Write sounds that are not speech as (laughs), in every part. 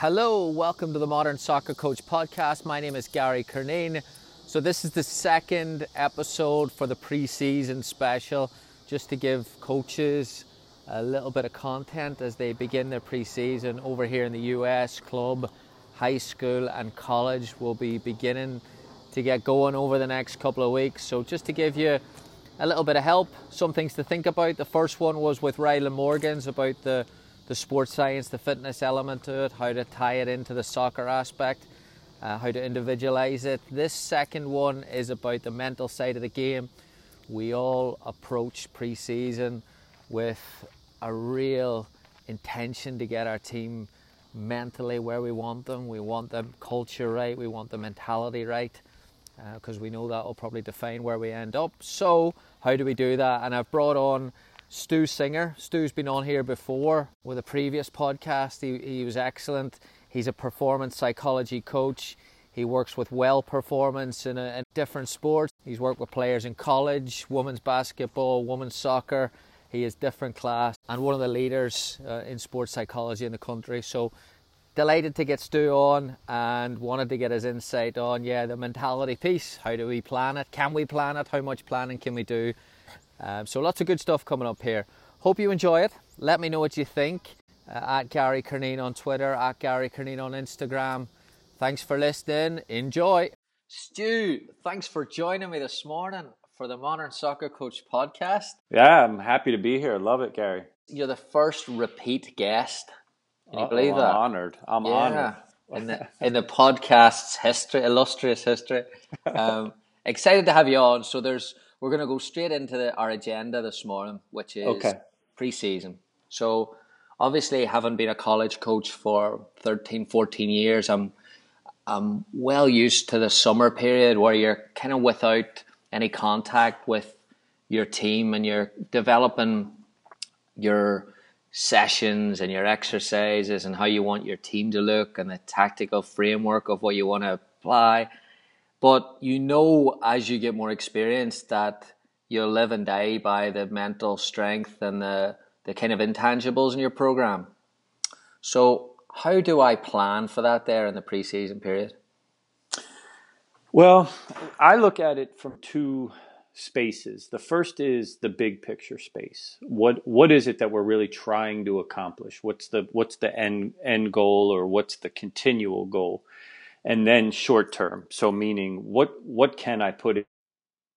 Hello, welcome to the Modern Soccer Coach podcast. My name is Gary Curneen. So, this is the second episode for the pre season special, just to give coaches a little bit of content as they begin their pre season over here in the US. Club, high school, and college will be beginning to get going over the next couple of weeks. So, just to give you a little bit of help, some things to think about. The first one was with Rylan Morgans about the the sports science, the fitness element to it, how to tie it into the soccer aspect, uh, how to individualize it. This second one is about the mental side of the game. We all approach pre season with a real intention to get our team mentally where we want them. We want the culture right, we want the mentality right, because we know that will probably define where we end up. So, how do we do that? And I've brought on Stu Singer. Stu's been on here before with a previous podcast. He, he was excellent. He's a performance psychology coach. He works with well performance in, a, in different sports. He's worked with players in college, women's basketball, women's soccer. He is different class and one of the leaders uh, in sports psychology in the country. So delighted to get Stu on and wanted to get his insight on yeah the mentality piece. How do we plan it? Can we plan it? How much planning can we do? Um, so lots of good stuff coming up here. Hope you enjoy it. Let me know what you think. Uh, at Gary Curneen on Twitter, at Gary Curneen on Instagram. Thanks for listening. Enjoy. Stu, thanks for joining me this morning for the Modern Soccer Coach podcast. Yeah, I'm happy to be here. Love it, Gary. You're the first repeat guest. Can you Uh-oh, believe that? I'm honored. I'm yeah. honored. in the in the podcast's history, illustrious history. (laughs) Um, excited to have you on. So there's we're going to go straight into the, our agenda this morning, which is Okay. pre-season. So obviously, having been a college coach for 13, 14 years, I'm I'm well used to the summer period where you're kind of without any contact with your team and you're developing your sessions and your exercises and how you want your team to look and the tactical framework of what you want to apply. But you know, as you get more experience, that you'll live and die by the mental strength and the, the kind of intangibles in your program. So, how do I plan for that there in the preseason period? Well, I look at it from two spaces. The first is the big picture space. What what is it that we're really trying to accomplish? What's the what's the end end goal or what's the continual goal? And then short term. So meaning what what can I put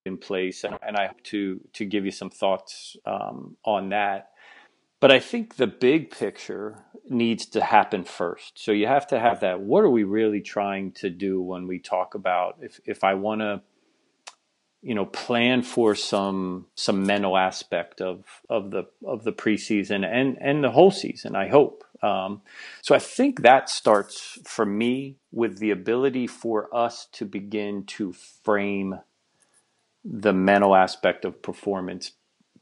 in place? And, and I hope to to give you some thoughts um, on that. But I think the big picture needs to happen first. So you have to have that. What are we really trying to do when we talk about if if I want to you know plan for some some mental aspect of of the of the preseason and and the whole season i hope um, so i think that starts for me with the ability for us to begin to frame the mental aspect of performance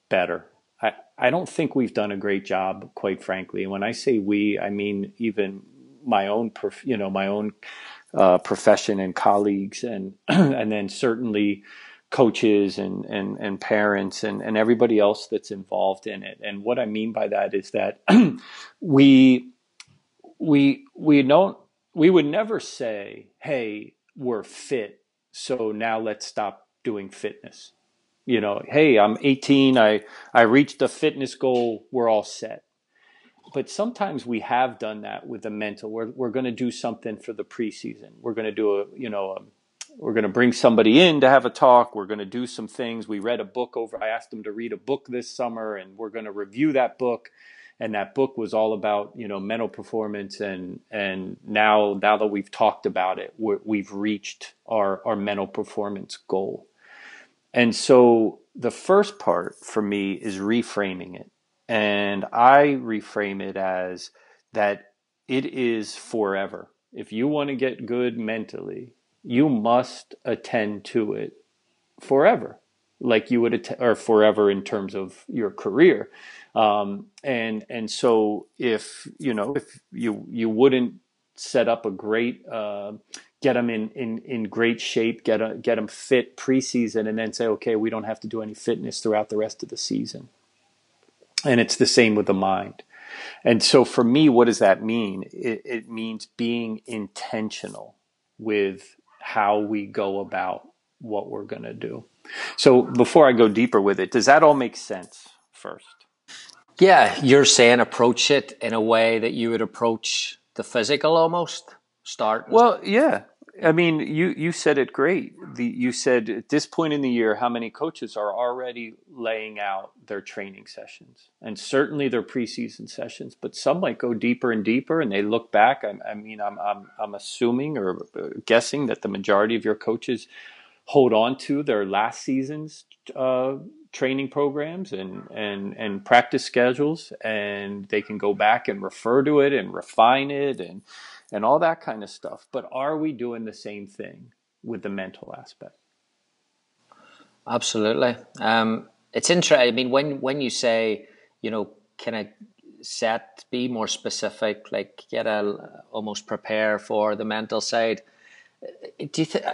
better. I i don't think we've done a great job quite frankly. And when i say we i mean even my own prof, you know my own uh, profession and colleagues and (clears throat) and then certainly coaches and, and, and parents and, and everybody else that's involved in it. And what I mean by that is that (clears throat) we we we don't we would never say, hey, we're fit, so now let's stop doing fitness. You know, hey, I'm 18, I, I reached a fitness goal, we're all set. But sometimes we have done that with the mental. We're, we're going to do something for the preseason. We're going to do a, you know, a, we're going to bring somebody in to have a talk. We're going to do some things. We read a book over. I asked them to read a book this summer, and we're going to review that book. And that book was all about you know mental performance, and and now now that we've talked about it, we've reached our our mental performance goal. And so the first part for me is reframing it And I reframe it as that it is forever. If you want to get good mentally, you must attend to it forever, like you would or forever in terms of your career. Um, and and so if you know if you you wouldn't set up a great uh, get them in, in, in great shape, get a, get them fit preseason, and then say, okay, we don't have to do any fitness throughout the rest of the season. And it's the same with the mind. And so for me, what does that mean? It, it means being intentional with how we go about what we're going to do. So before I go deeper with it, does that all make sense first? Yeah, you're saying approach it in a way that you would approach the physical almost start. Well, yeah. I mean, you you said it great. The, you said at this point in the year, how many coaches are already laying out their training sessions, and certainly their preseason sessions. But some might go deeper and deeper, and they look back. I, I mean, I'm I'm I'm assuming or uh, guessing that the majority of your coaches hold on to their last season's uh, training programs and, and, and practice schedules, and they can go back and refer to it and refine it and and all that kind of stuff. But are we doing the same thing with the mental aspect? Absolutely. Um, it's interesting. I mean, when when you say, you know, can I set, be more specific, like get a almost prepare for the mental side. Do you think,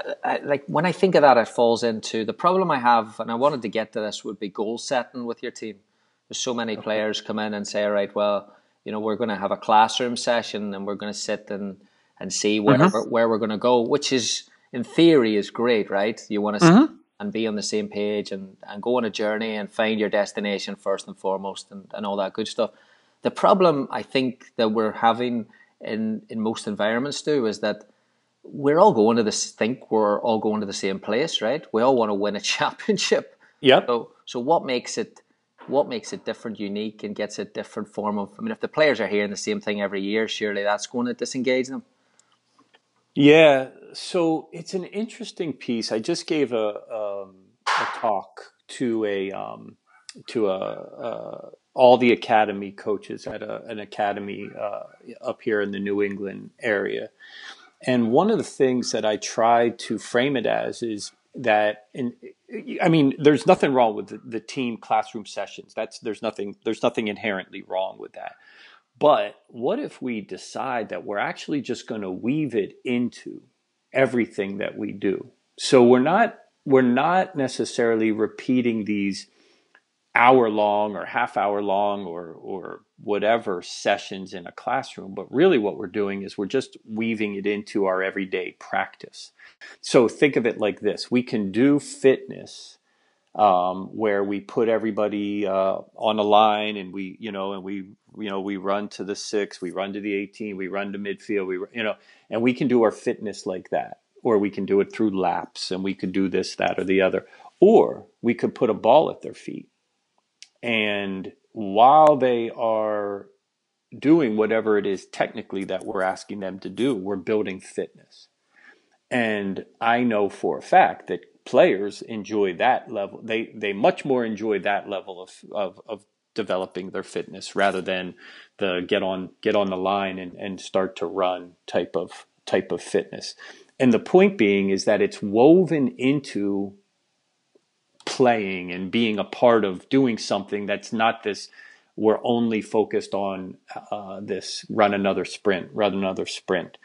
like when I think of that, it falls into the problem I have, and I wanted to get to this would be goal setting with your team. There's so many players come in and say, all right, well, you know, we're going to have a classroom session and we're going to sit and, and see where, mm-hmm. where we're going to go, which is in theory is great, right? You want to mm-hmm. and be on the same page and, and go on a journey and find your destination first and foremost and, and all that good stuff. The problem I think that we're having in, in most environments too is that we're all going to this think we're all going to the same place, right? We all want to win a (laughs) championship. Yep. So so what makes it what makes it different, unique, and gets a different form of? I mean, if the players are hearing the same thing every year, surely that's going to disengage them. Yeah, so it's an interesting piece. I just gave a um, a talk to a um, to a, uh, all the academy coaches at a, an academy uh, up here in the New England area, and one of the things that I tried to frame it as is that in I mean, there's nothing wrong with the, the, team classroom sessions. That's there's nothing there's nothing inherently wrong with that. But what if we decide that we're actually just going to weave it into everything that we do? So we're not we're not necessarily repeating these hour long or half hour long or or whatever sessions in a classroom but really what we're doing is we're just weaving it into our everyday practice. So think of it like this. We can do fitness um, where we put everybody uh, on a line and we you know and we you know we run to the six we run to the 18 we run to midfield we you know and we can do our fitness like that. Or we can do it through laps and we could do this that or the other. Or we could put a ball at their feet and while they are doing whatever it is technically that we're asking them to do, we're building fitness. And I know for a fact that players enjoy that level. They they much more enjoy that level of of, of developing their fitness rather than the get on get on the line and, and start to run type of type of fitness. And the point being is that it's woven into playing and being a part of doing something that's not this we're only focused on uh, this run another sprint run another sprint.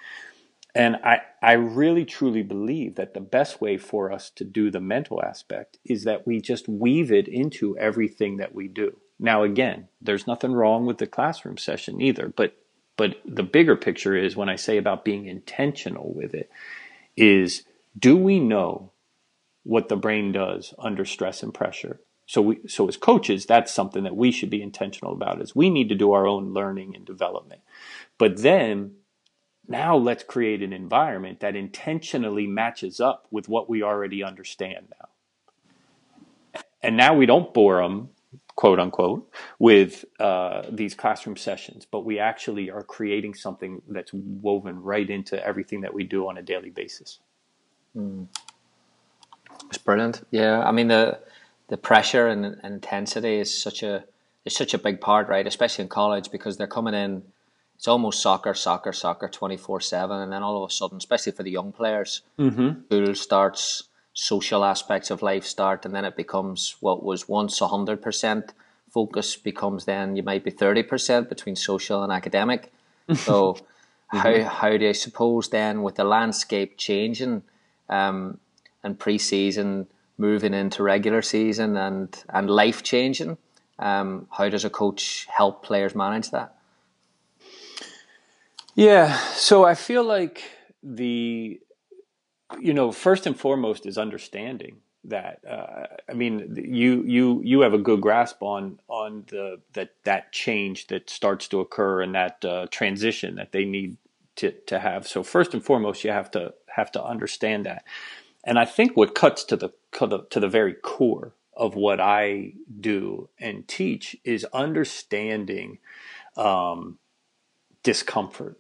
And I, I really truly believe that the best way for us to do the mental aspect is that we just weave it into everything that we do. Now again there's nothing wrong with the classroom session either but but the bigger picture is when i say about being intentional with it is do we know what the brain does under stress and pressure. So we, so as coaches, that's something that we should be intentional about is we need to do our own learning and development. But then now let's create an environment that intentionally matches up with what we already understand now. And now we don't bore them, quote unquote, with uh, these classroom sessions, but we actually are creating something that's woven right into everything that we do on a daily basis. Mm. It's brilliant. Yeah, I mean the the pressure and, and intensity is such a is such a big part, right? Especially in college because they're coming in. It's almost soccer, soccer, soccer, twenty four seven, and then all of a sudden, especially for the young players, Mm-hmm. school starts, social aspects of life start, and then it becomes what was once hundred percent focus becomes then you might be thirty percent between social and academic. (laughs) So how how do I suppose then with the landscape changing, um, and pre-season moving into regular season and and life changing, um, how does a coach help players manage that? Yeah, so I feel like the, you know, first and foremost is understanding that. Uh, I mean, you you you have a good grasp on on the that that change that starts to occur and that uh, transition that they need to to have. So first and foremost, you have to have to understand that. And I think what cuts to the to the, very core of what I do and teach is understanding um, discomfort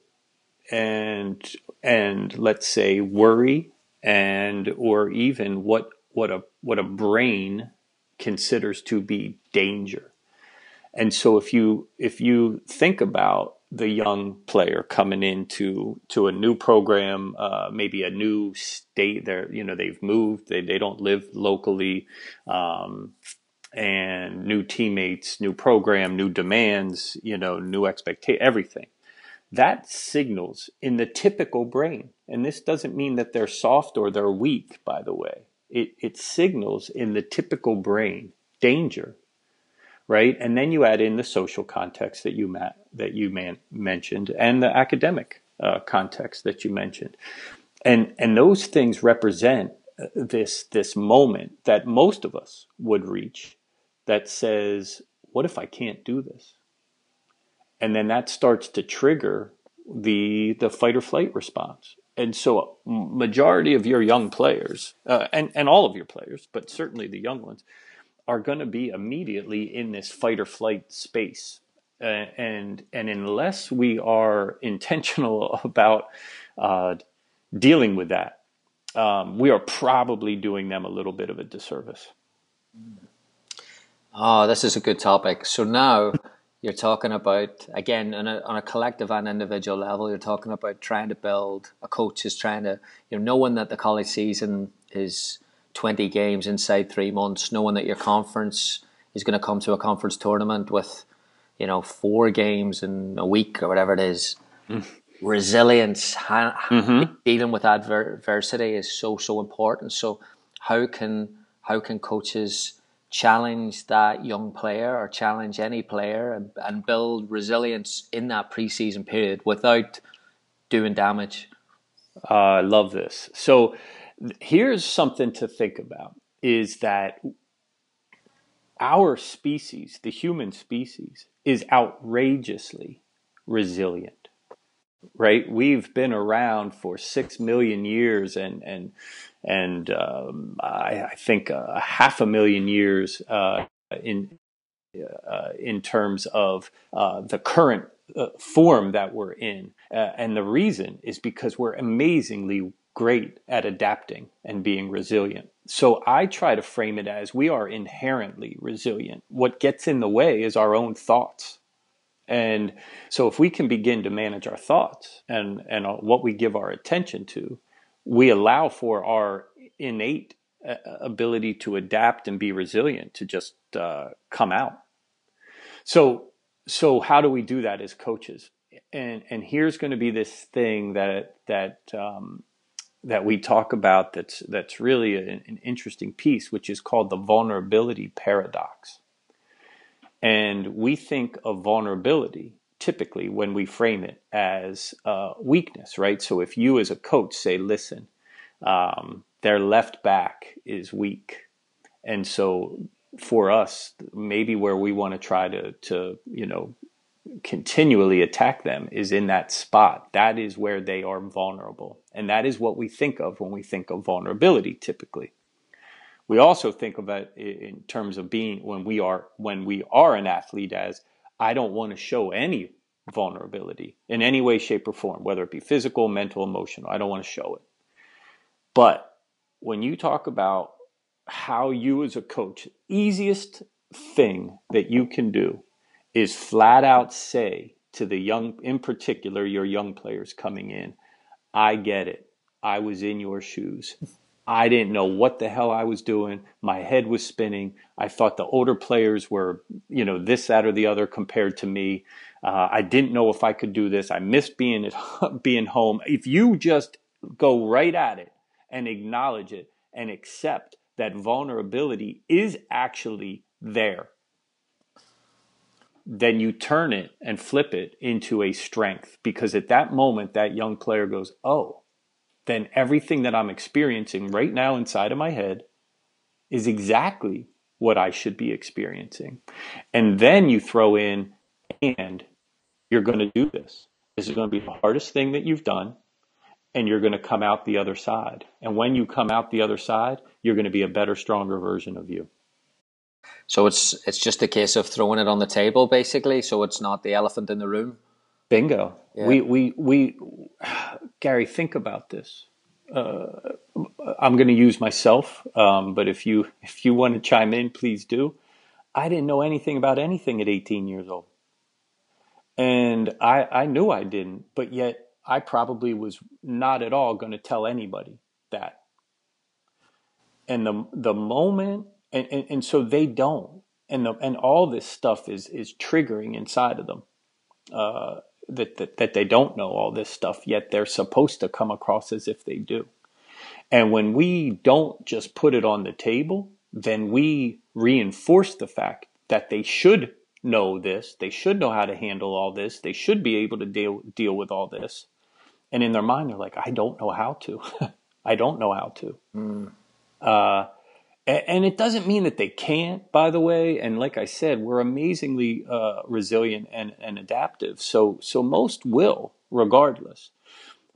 and and let's say worry and or even what what a what a brain considers to be danger. And so if you if you think about the young player coming into to a new program, uh, maybe a new state, they're you know they've moved, they they don't live locally, um, and new teammates, new program, new demands, you know, new expectation, everything that signals in the typical brain, and this doesn't mean that they're soft or they're weak, by the way. It, it signals in the typical brain danger, right? And then you add in the social context that you that you man- mentioned and the academic uh, context that you mentioned, and and those things represent uh, this this moment that most of us would reach that says, "What if I can't do this?" and then that starts to trigger the the fight or flight response. And so, majority of your young players, uh, and and all of your players, but certainly the young ones, are going to be immediately in this fight or flight space. Uh, and and unless we are (laughs) intentional about uh, dealing with that, um, we are probably doing them a little bit of a disservice. Oh, this is a good topic. So now you're talking about again on a, on a collective and individual level. You're talking about trying to build a coach is trying to you know knowing that the college season is 20 games inside three months, knowing that your conference is going to come to a conference tournament with you know four games in a week or whatever it is. Resilience, ha- dealing with adver- adversity is so so important. So how can how can coaches challenge that young player or challenge any player and, and build resilience in that preseason period without doing damage. Uh, I love this. So here's something to think about is that our species, the human species, is outrageously resilient. Right? We've been around for six million years and and and um, I, I think a half a million years uh, in uh, in terms of uh, the current uh, form that we're in. Uh, and the reason is because we're amazingly great at adapting and being resilient. So I try to frame it as we are inherently resilient. What gets in the way is our own thoughts. And so if we can begin to manage our thoughts and, and what we give our attention to, we allow for our innate uh, ability to adapt and be resilient to just uh, come out. So, so how do we do that as coaches? And and here's going to be this thing that that um, that we talk about that's that's really an, an interesting piece, which is called the vulnerability paradox. And we think of vulnerability typically when we frame it as uh, weakness, right? So if you as a coach say, listen, um, their left back is weak. And so for us, maybe where we want to try to, to, you know, continually attack them is in that spot. That is where they are vulnerable. And that is what we think of when we think of vulnerability typically. We also think of it in terms of being when we are when we are an athlete as I don't want to show any vulnerability in any way, shape, or form, whether it be physical, mental, emotional. I don't want to show it. But when you talk about how you as a coach, easiest thing that you can do is flat out say to the young, in particular, your young players coming in, I get it. I was in your shoes. I didn't know what the hell I was doing. My head was spinning. I thought the older players were, you know, this, that, or the other compared to me. Uh, I didn't know if I could do this. I missed being at (laughs) being home. If you just go right at it and acknowledge it and accept that vulnerability is actually there, then you turn it and flip it into a strength because at that moment that young player goes, "Oh, then everything that I'm experiencing right now inside of my head is exactly what I should be experiencing. And then you throw in, and you're going to do this. This is going to be the hardest thing that you've done, and you're going to come out the other side. And when you come out the other side, you're going to be a better, stronger version of you. So it's it's just a case of throwing it on the table, basically. So it's not the elephant in the room. Bingo. Yeah. We we we Gary, think about this. Uh, I'm going to use myself, um, but if you if you want to chime in, please do. I didn't know anything about anything at 18 years old, and I I knew I didn't, but yet I probably was not at all going to tell anybody that. And the the moment, and, and, and so they don't, and the and all this stuff is is triggering inside of them. Uh, that, that, that they don't know all this stuff, yet they're supposed to come across as if they do. And when we don't just put it on the table, then we reinforce the fact that they should know this, they should know how to handle all this, they should be able to deal deal with all this. And in their mind, they're like, I don't know how to. (laughs) I don't know how to. Mm. Uh, and it doesn't mean that they can't, by the way. And like I said, we're amazingly uh, resilient and, and adaptive. So, so most will, regardless.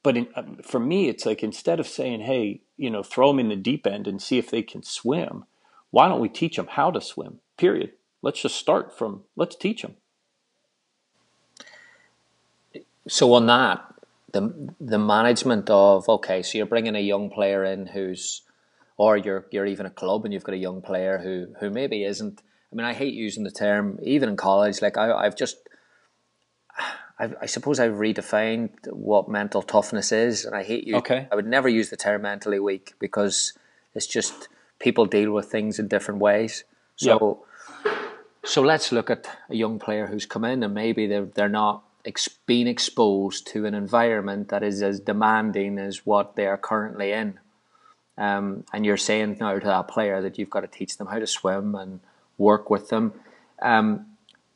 But in, um, for me, it's like instead of saying, hey, you know, throw them in the deep end and see if they can swim, why don't we teach them how to swim? Period. Let's just start from, let's teach them. So, on that, the, the management of, okay, so you're bringing a young player in who's, or you're you're even a club and you've got a young player who who maybe isn't. I mean, I hate using the term even in college. Like I, I've just, (sighs) I've, i suppose I've redefined what mental toughness is, and I hate you. Okay. I would never use the term mentally weak because it's just people deal with things in different ways. So, yep. so let's look at a young player who's come in and maybe they're they're not ex- being exposed to an environment that is as demanding as what they are currently in. Um, and you're saying now to that player that you've got to teach them how to swim and work with them. Um,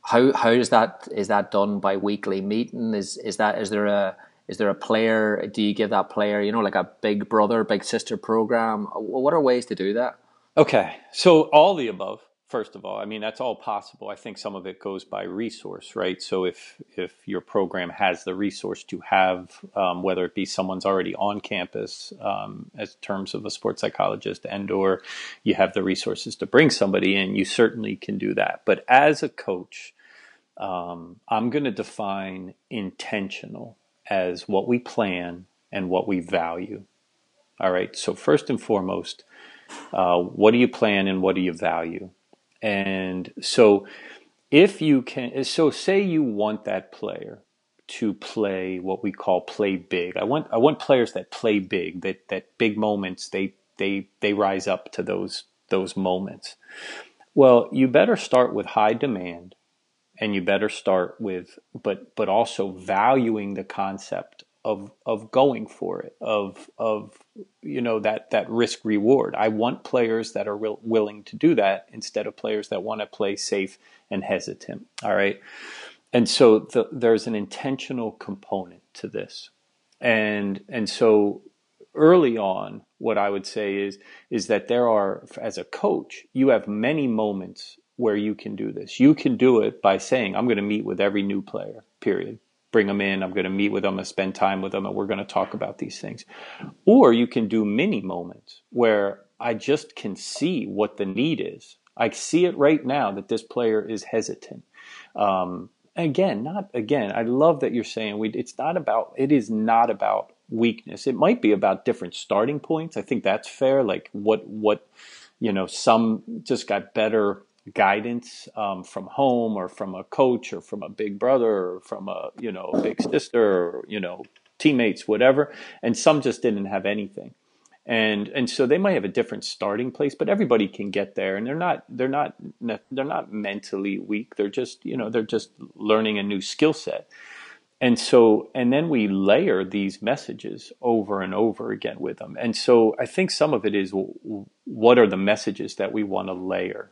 how how is that is that done by weekly meeting? Is is that is there a is there a player? Do you give that player you know like a big brother, big sister program? What are ways to do that? Okay, so all the above first of all i mean that's all possible. I think some of it goes by resource right? So if if your program has the resource to have um, whether it be someone's already on campus um, as terms of a sports psychologist and or you have the resources to bring somebody in you certainly can do that. But as a coach um, i'm going to define intentional as what we plan and what we value. All right? So first and foremost uh, what do you plan and what do you value and so if you can, so say you want that player to play what we call play big. I want I want players that play big, that that big moments they they they rise up to those those moments. Well, you better start with high demand and you better start with but but also valuing the concept of of going for it of of you know that that risk reward. I want players that are real, willing to do that instead of players that want to play safe and hesitant all right? And so the, there's an intentional component to this. And and so early on what i would say is is that there are as a coach you have many moments where you can do this. You can do it by saying i'm going to meet with every new player period bring them in. I'm going to meet with them and spend time with them, and we're going to talk about these things. Or you can do mini moments where I just can see what the need is. I see it right now that this player is hesitant. Um, again, not again. I love that you're saying we. It's not about. It is not about weakness. It might be about different starting points. I think that's fair. Like what what you know, some just got better guidance um, from home or from a coach or from a big brother or from a you know big sister or you know teammates whatever. And some just didn't have anything. And and so they might have a different starting place but everybody can get there. And they're not they're not they're not mentally weak. They're just you know they're just learning a new skill set. And so and then we layer these messages over and over again with them. And so i think some of it is what are the messages that we want to layer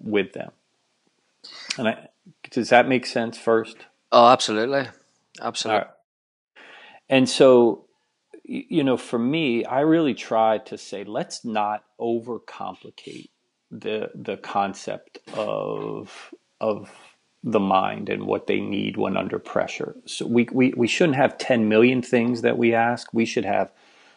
with them and I, does that make sense first oh absolutely absolutely and so you know, for me, I really try to say, let's not overcomplicate the the concept of of the mind and what they need when under pressure. So we, we, we shouldn't have 10 million things that we ask. We should have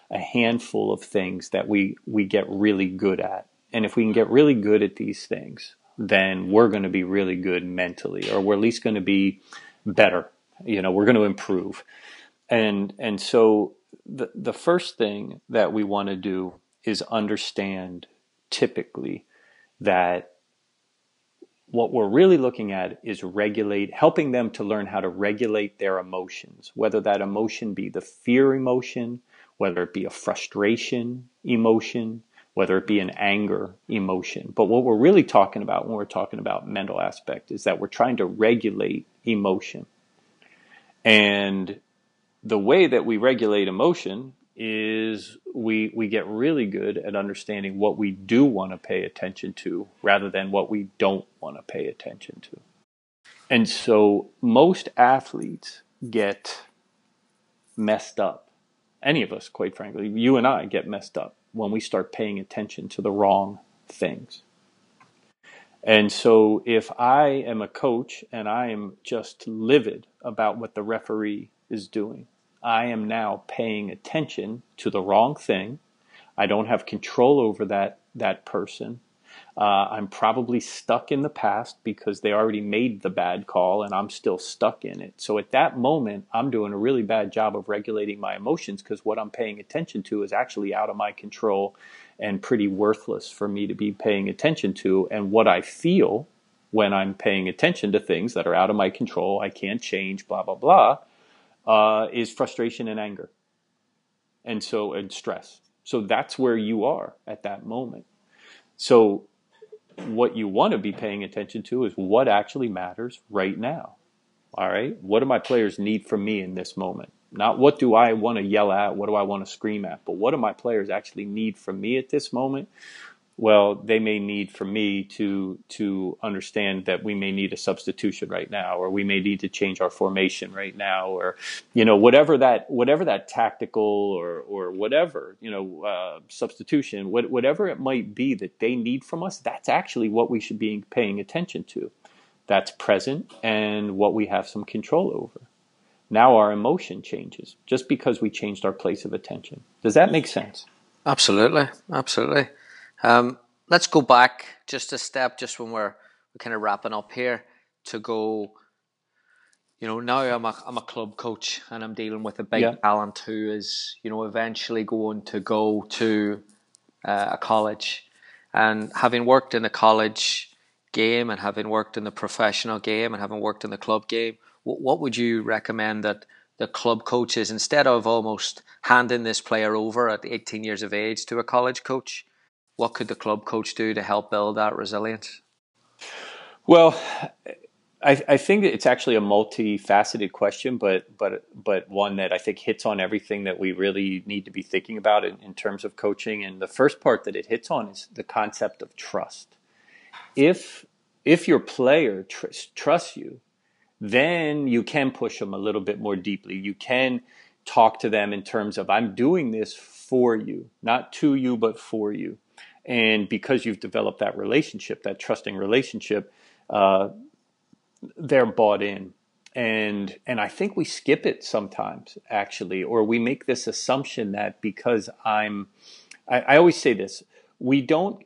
a handful of things that we, we get really good at. And if we can get really good at these things, then we're going to be really good mentally, or we're at least going to be better. You know, we're going to improve. And, and so the, the first thing that we want to do is understand typically that what we're really looking at is regulate, helping them to learn how to regulate their emotions, whether that emotion be the fear emotion, whether it be a frustration emotion, whether it be an anger emotion. But what we're really talking about when we're talking about mental aspect is that we're trying to regulate emotion. And the way that we regulate emotion is we we get really good at understanding what we do want to pay attention to rather than what we don't want to pay attention to. And so most athletes get messed up. Any of us, quite frankly, you and I get messed up when we start paying attention to the wrong things. And so if I am a coach and I am just livid about what the referee is doing, I am now paying attention to the wrong thing. I don't have control over that that person. Uh, I'm probably stuck in the past because they already made the bad call and I'm still stuck in it. So at that moment, I'm doing a really bad job of regulating my emotions because what I'm paying attention to is actually out of my control and pretty worthless for me to be paying attention to. And what I feel when I'm paying attention to things that are out of my control, I can't change, blah, blah, blah, uh, is frustration and anger, and so and stress. So that's where you are at that moment. So what you want to be paying attention to is what actually matters right now. All right, what do my players need from me in this moment? Not what do I want to yell at, what do I want to scream at, but what do my players actually need from me at this moment? Well, they may need for me to to understand that we may need a substitution right now, or we may need to change our formation right now, or you know whatever that whatever that tactical or or whatever you know uh, substitution, what, whatever it might be that they need from us, that's actually what we should be paying attention to. That's present and what we have some control over. Now our emotion changes just because we changed our place of attention. Does that make sense? Absolutely, absolutely. Um, let's go back just a step, just when we're, we're kind of wrapping up here, to go. You know, now I'm a I'm a club coach and I'm dealing with a big yeah. talent who is, you know, eventually going to go to uh, a college, and having worked in the college game and having worked in the professional game and having worked in the club game, what, what would you recommend that the club coaches, instead of almost handing this player over at 18 years of age to a college coach, what could the club coach do to help build that resilience? Well, I, I, think it's actually a multifaceted question, but but but one that I think hits on everything that we really need to be thinking about in, in terms of coaching. And the first part that it hits on is the concept of trust. If if your player tr- trusts you, then you can push them a little bit more deeply. You can talk to them in terms of I'm doing this for you, not to you, but for you. And because you've developed that relationship, that trusting relationship, uh, they're bought in. And and I think we skip it sometimes, actually, or we make this assumption that because I'm, I, I always say this, we don't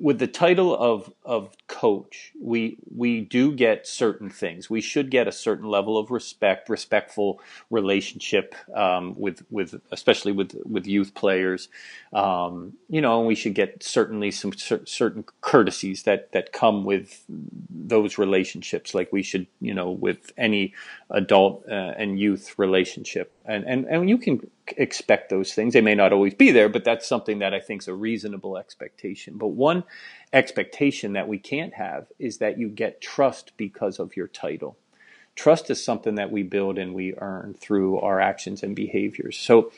with the title of of coach, we we do get certain things. We should get a certain level of respect, respectful relationship um, with with especially with with youth players. Um, you know, and we should get certainly some cer- certain courtesies that that come with those relationships, like we should, you know, with any adult uh, and youth relationship. And and and you can expect those things. They may not always be there, but that's something that I think is a reasonable expectation. But one expectation that we can't have is that you get trust because of your title. Trust is something that we build and we earn through our actions and behaviors. So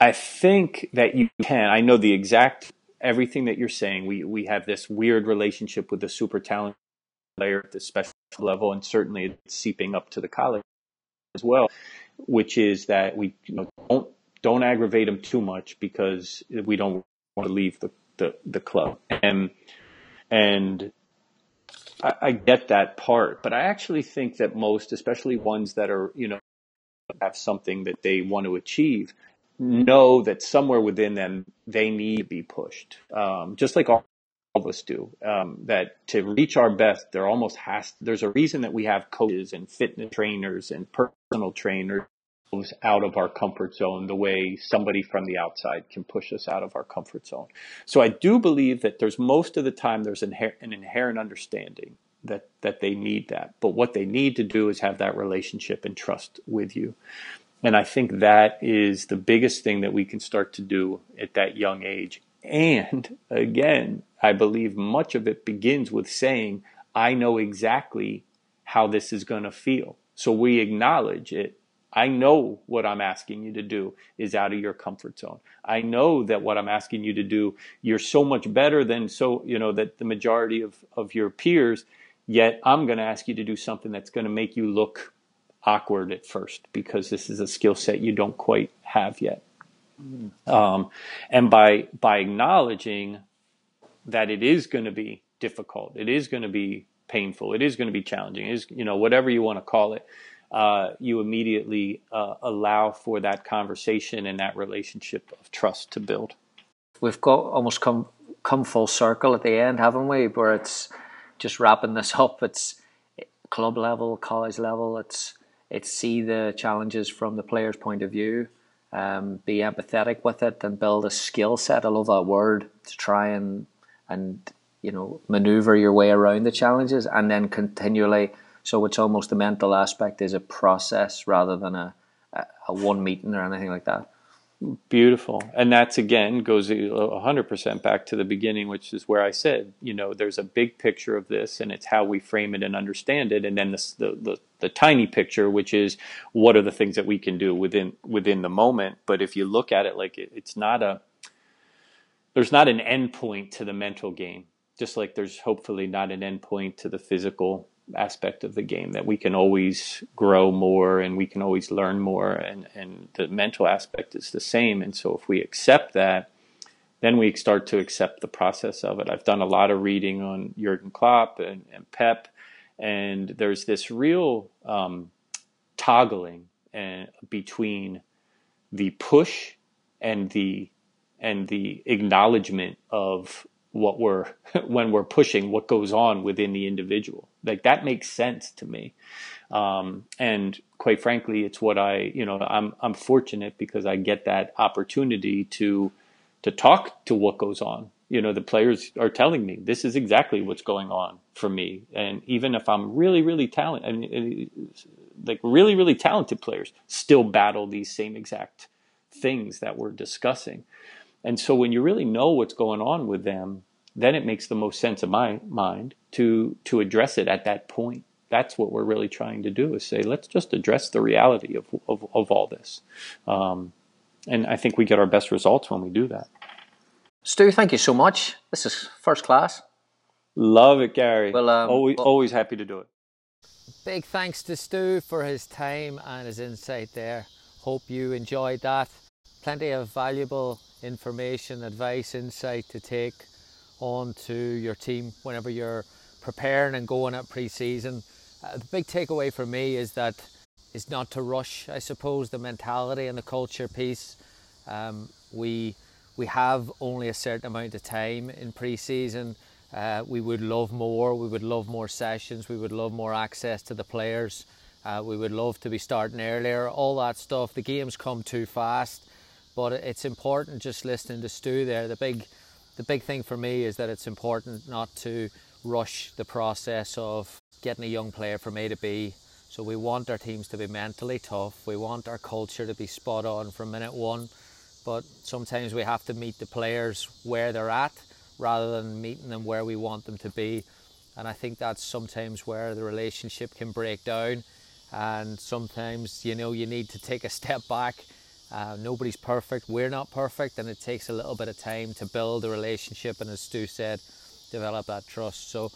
I think that you can. I know the exact everything that you're saying. We we have this weird relationship with the super talent player at the special level, and certainly it's seeping up to the college as well which is that we you know, don't don't aggravate them too much because we don't want to leave the, the, the club. And and I, I get that part, but I actually think that most, especially ones that are you know have something that they want to achieve, know that somewhere within them they need to be pushed. Um, just like all of us do. Um, that to reach our best, there almost has. There's a reason that we have coaches and fitness trainers and personal trainers out of our comfort zone the way somebody from the outside can push us out of our comfort zone. So I do believe that there's most of the time there's an inherent understanding that that they need that. But what they need to do is have that relationship and trust with you. And I think that is the biggest thing that we can start to do at that young age. And again, I believe much of it begins with saying, I know exactly how this is going to feel. So we acknowledge it I know what I'm asking you to do is out of your comfort zone. I know that what I'm asking you to do, you're so much better than so, you know, that the majority of, of your peers, yet I'm going to ask you to do something that's going to make you look awkward at first because this is a skill set you don't quite have yet. Um, and by, by acknowledging that it is going to be difficult, it is going to be painful, it is going to be challenging, is, you know, whatever you want to call it uh, you immediately uh, allow for that conversation and that relationship of trust to build. We've got almost come come full circle at the end, haven't we? Where it's just wrapping this (laughs) up. It's club level, college level. It's it's see the challenges from the player's point of view, um, be empathetic with it, and build a skill set. I love that word to try and and you know maneuver your way around the challenges, and then continually so it's almost the mental aspect is a process rather than a, a, a one meeting or anything like that. Beautiful. And that's again goes 100% back to the beginning, which is where I said, you know, there's a big picture of this and it's how we frame it and understand it. And then the, the, the, the tiny picture, which is what are the things that we can do within, within the moment. But if you look at it like it, it's not a, there's not an end point to the mental game, just like there's hopefully not an end point to the physical aspect of the game that we can always grow more and we can always learn more and, and the mental aspect is the same. And so if we accept that then we start to accept the process of it. I've done a lot of reading on jurgen klopp and, and pep and there's this real um, toggling and, uh, between the push and the and the acknowledgement of what we're (laughs) when we're pushing what goes on within the individual like that makes sense to me. Um, and quite frankly it's what i you know i'm i'm fortunate because i get that opportunity to to talk to what goes on. You know the players are telling me this is exactly what's going on for me. And even if i'm really really talented and like really really talented players still battle these same exact things that we're discussing. And so when you really know what's going on with them, then it makes the most sense in my mind to to address it at that point. That's what we're really trying to do is say, let's just address the reality of of, of all this. Um, and I think we get our best results when we do that. Stu, thank you so much. This is first class. Love it, Gary. Well, um, always, well, always happy to do it. Big thanks to Stu for his time and his insight there. Hope you enjoyed that. Plenty of valuable information, advice, insight to take on to your team whenever you're preparing and going at pre-season. Uh, the big takeaway for me is that is not to rush. I suppose the mentality and the culture piece. Um, we we have only a certain amount of time in pre-season. Uh, we would love more. We would love more sessions. We would love more access to the players. Uh, we would love to be starting earlier. All that stuff. The games come too fast, but it's important. Just listening to Stu there. The big, the big thing for me is that it's important not to rush the process of getting a young player from A to B. So we want our teams to be mentally tough. We want our culture to be spot on from minute one. But sometimes we have to meet the players where they're at rather than meeting them where we want them to be. And I think that's sometimes where the relationship can break down. And sometimes, you know, you need to take a step back. Uh, nobody's perfect. We're not perfect. And it takes a little bit of time to build a relationship. And as Stu said, develop that trust. So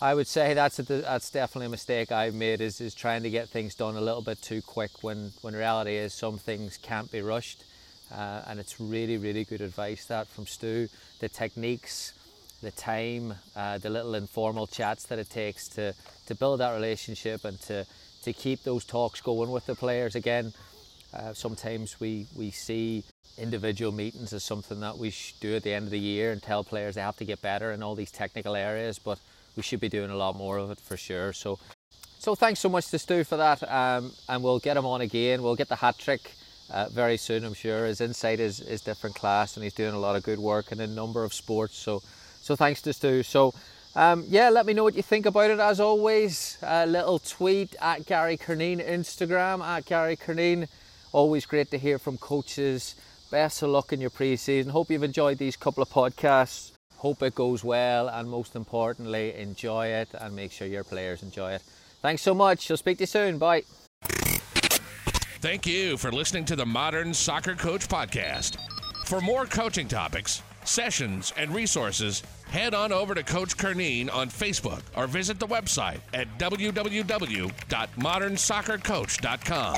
I would say that's a, that's definitely a mistake I've made is, is trying to get things done a little bit too quick when, when reality is some things can't be rushed. Uh, and it's really, really good advice that from Stu. The techniques, the time, uh, the little informal chats that it takes to, to build that relationship and to, to keep those talks going with the players. Again, uh, sometimes we, we see individual meetings as something that we do at the end of the year and tell players they have to get better in all these technical areas, but we should be doing a lot more of it for sure. So, so thanks so much to Stu for that, um, and we'll get him on again. We'll get the hat trick uh, very soon, I'm sure. His insight is, is different class, and he's doing a lot of good work in a number of sports. So, so thanks to Stu. So, um, yeah, let me know what you think about it. As always, a little tweet at Gary Curneen, Instagram at Gary Curneen. Always great to hear from coaches. Best of luck in your pre-season. Hope you've enjoyed these couple of podcasts. Hope it goes well, and most importantly, enjoy it and make sure your players enjoy it. Thanks so much. I'll speak to you soon. Bye. Thank you for listening to the Modern Soccer Coach Podcast. For more coaching topics, sessions, and resources, head on over to Coach Curneen on Facebook or visit the website at www.modernsoccercoach.com.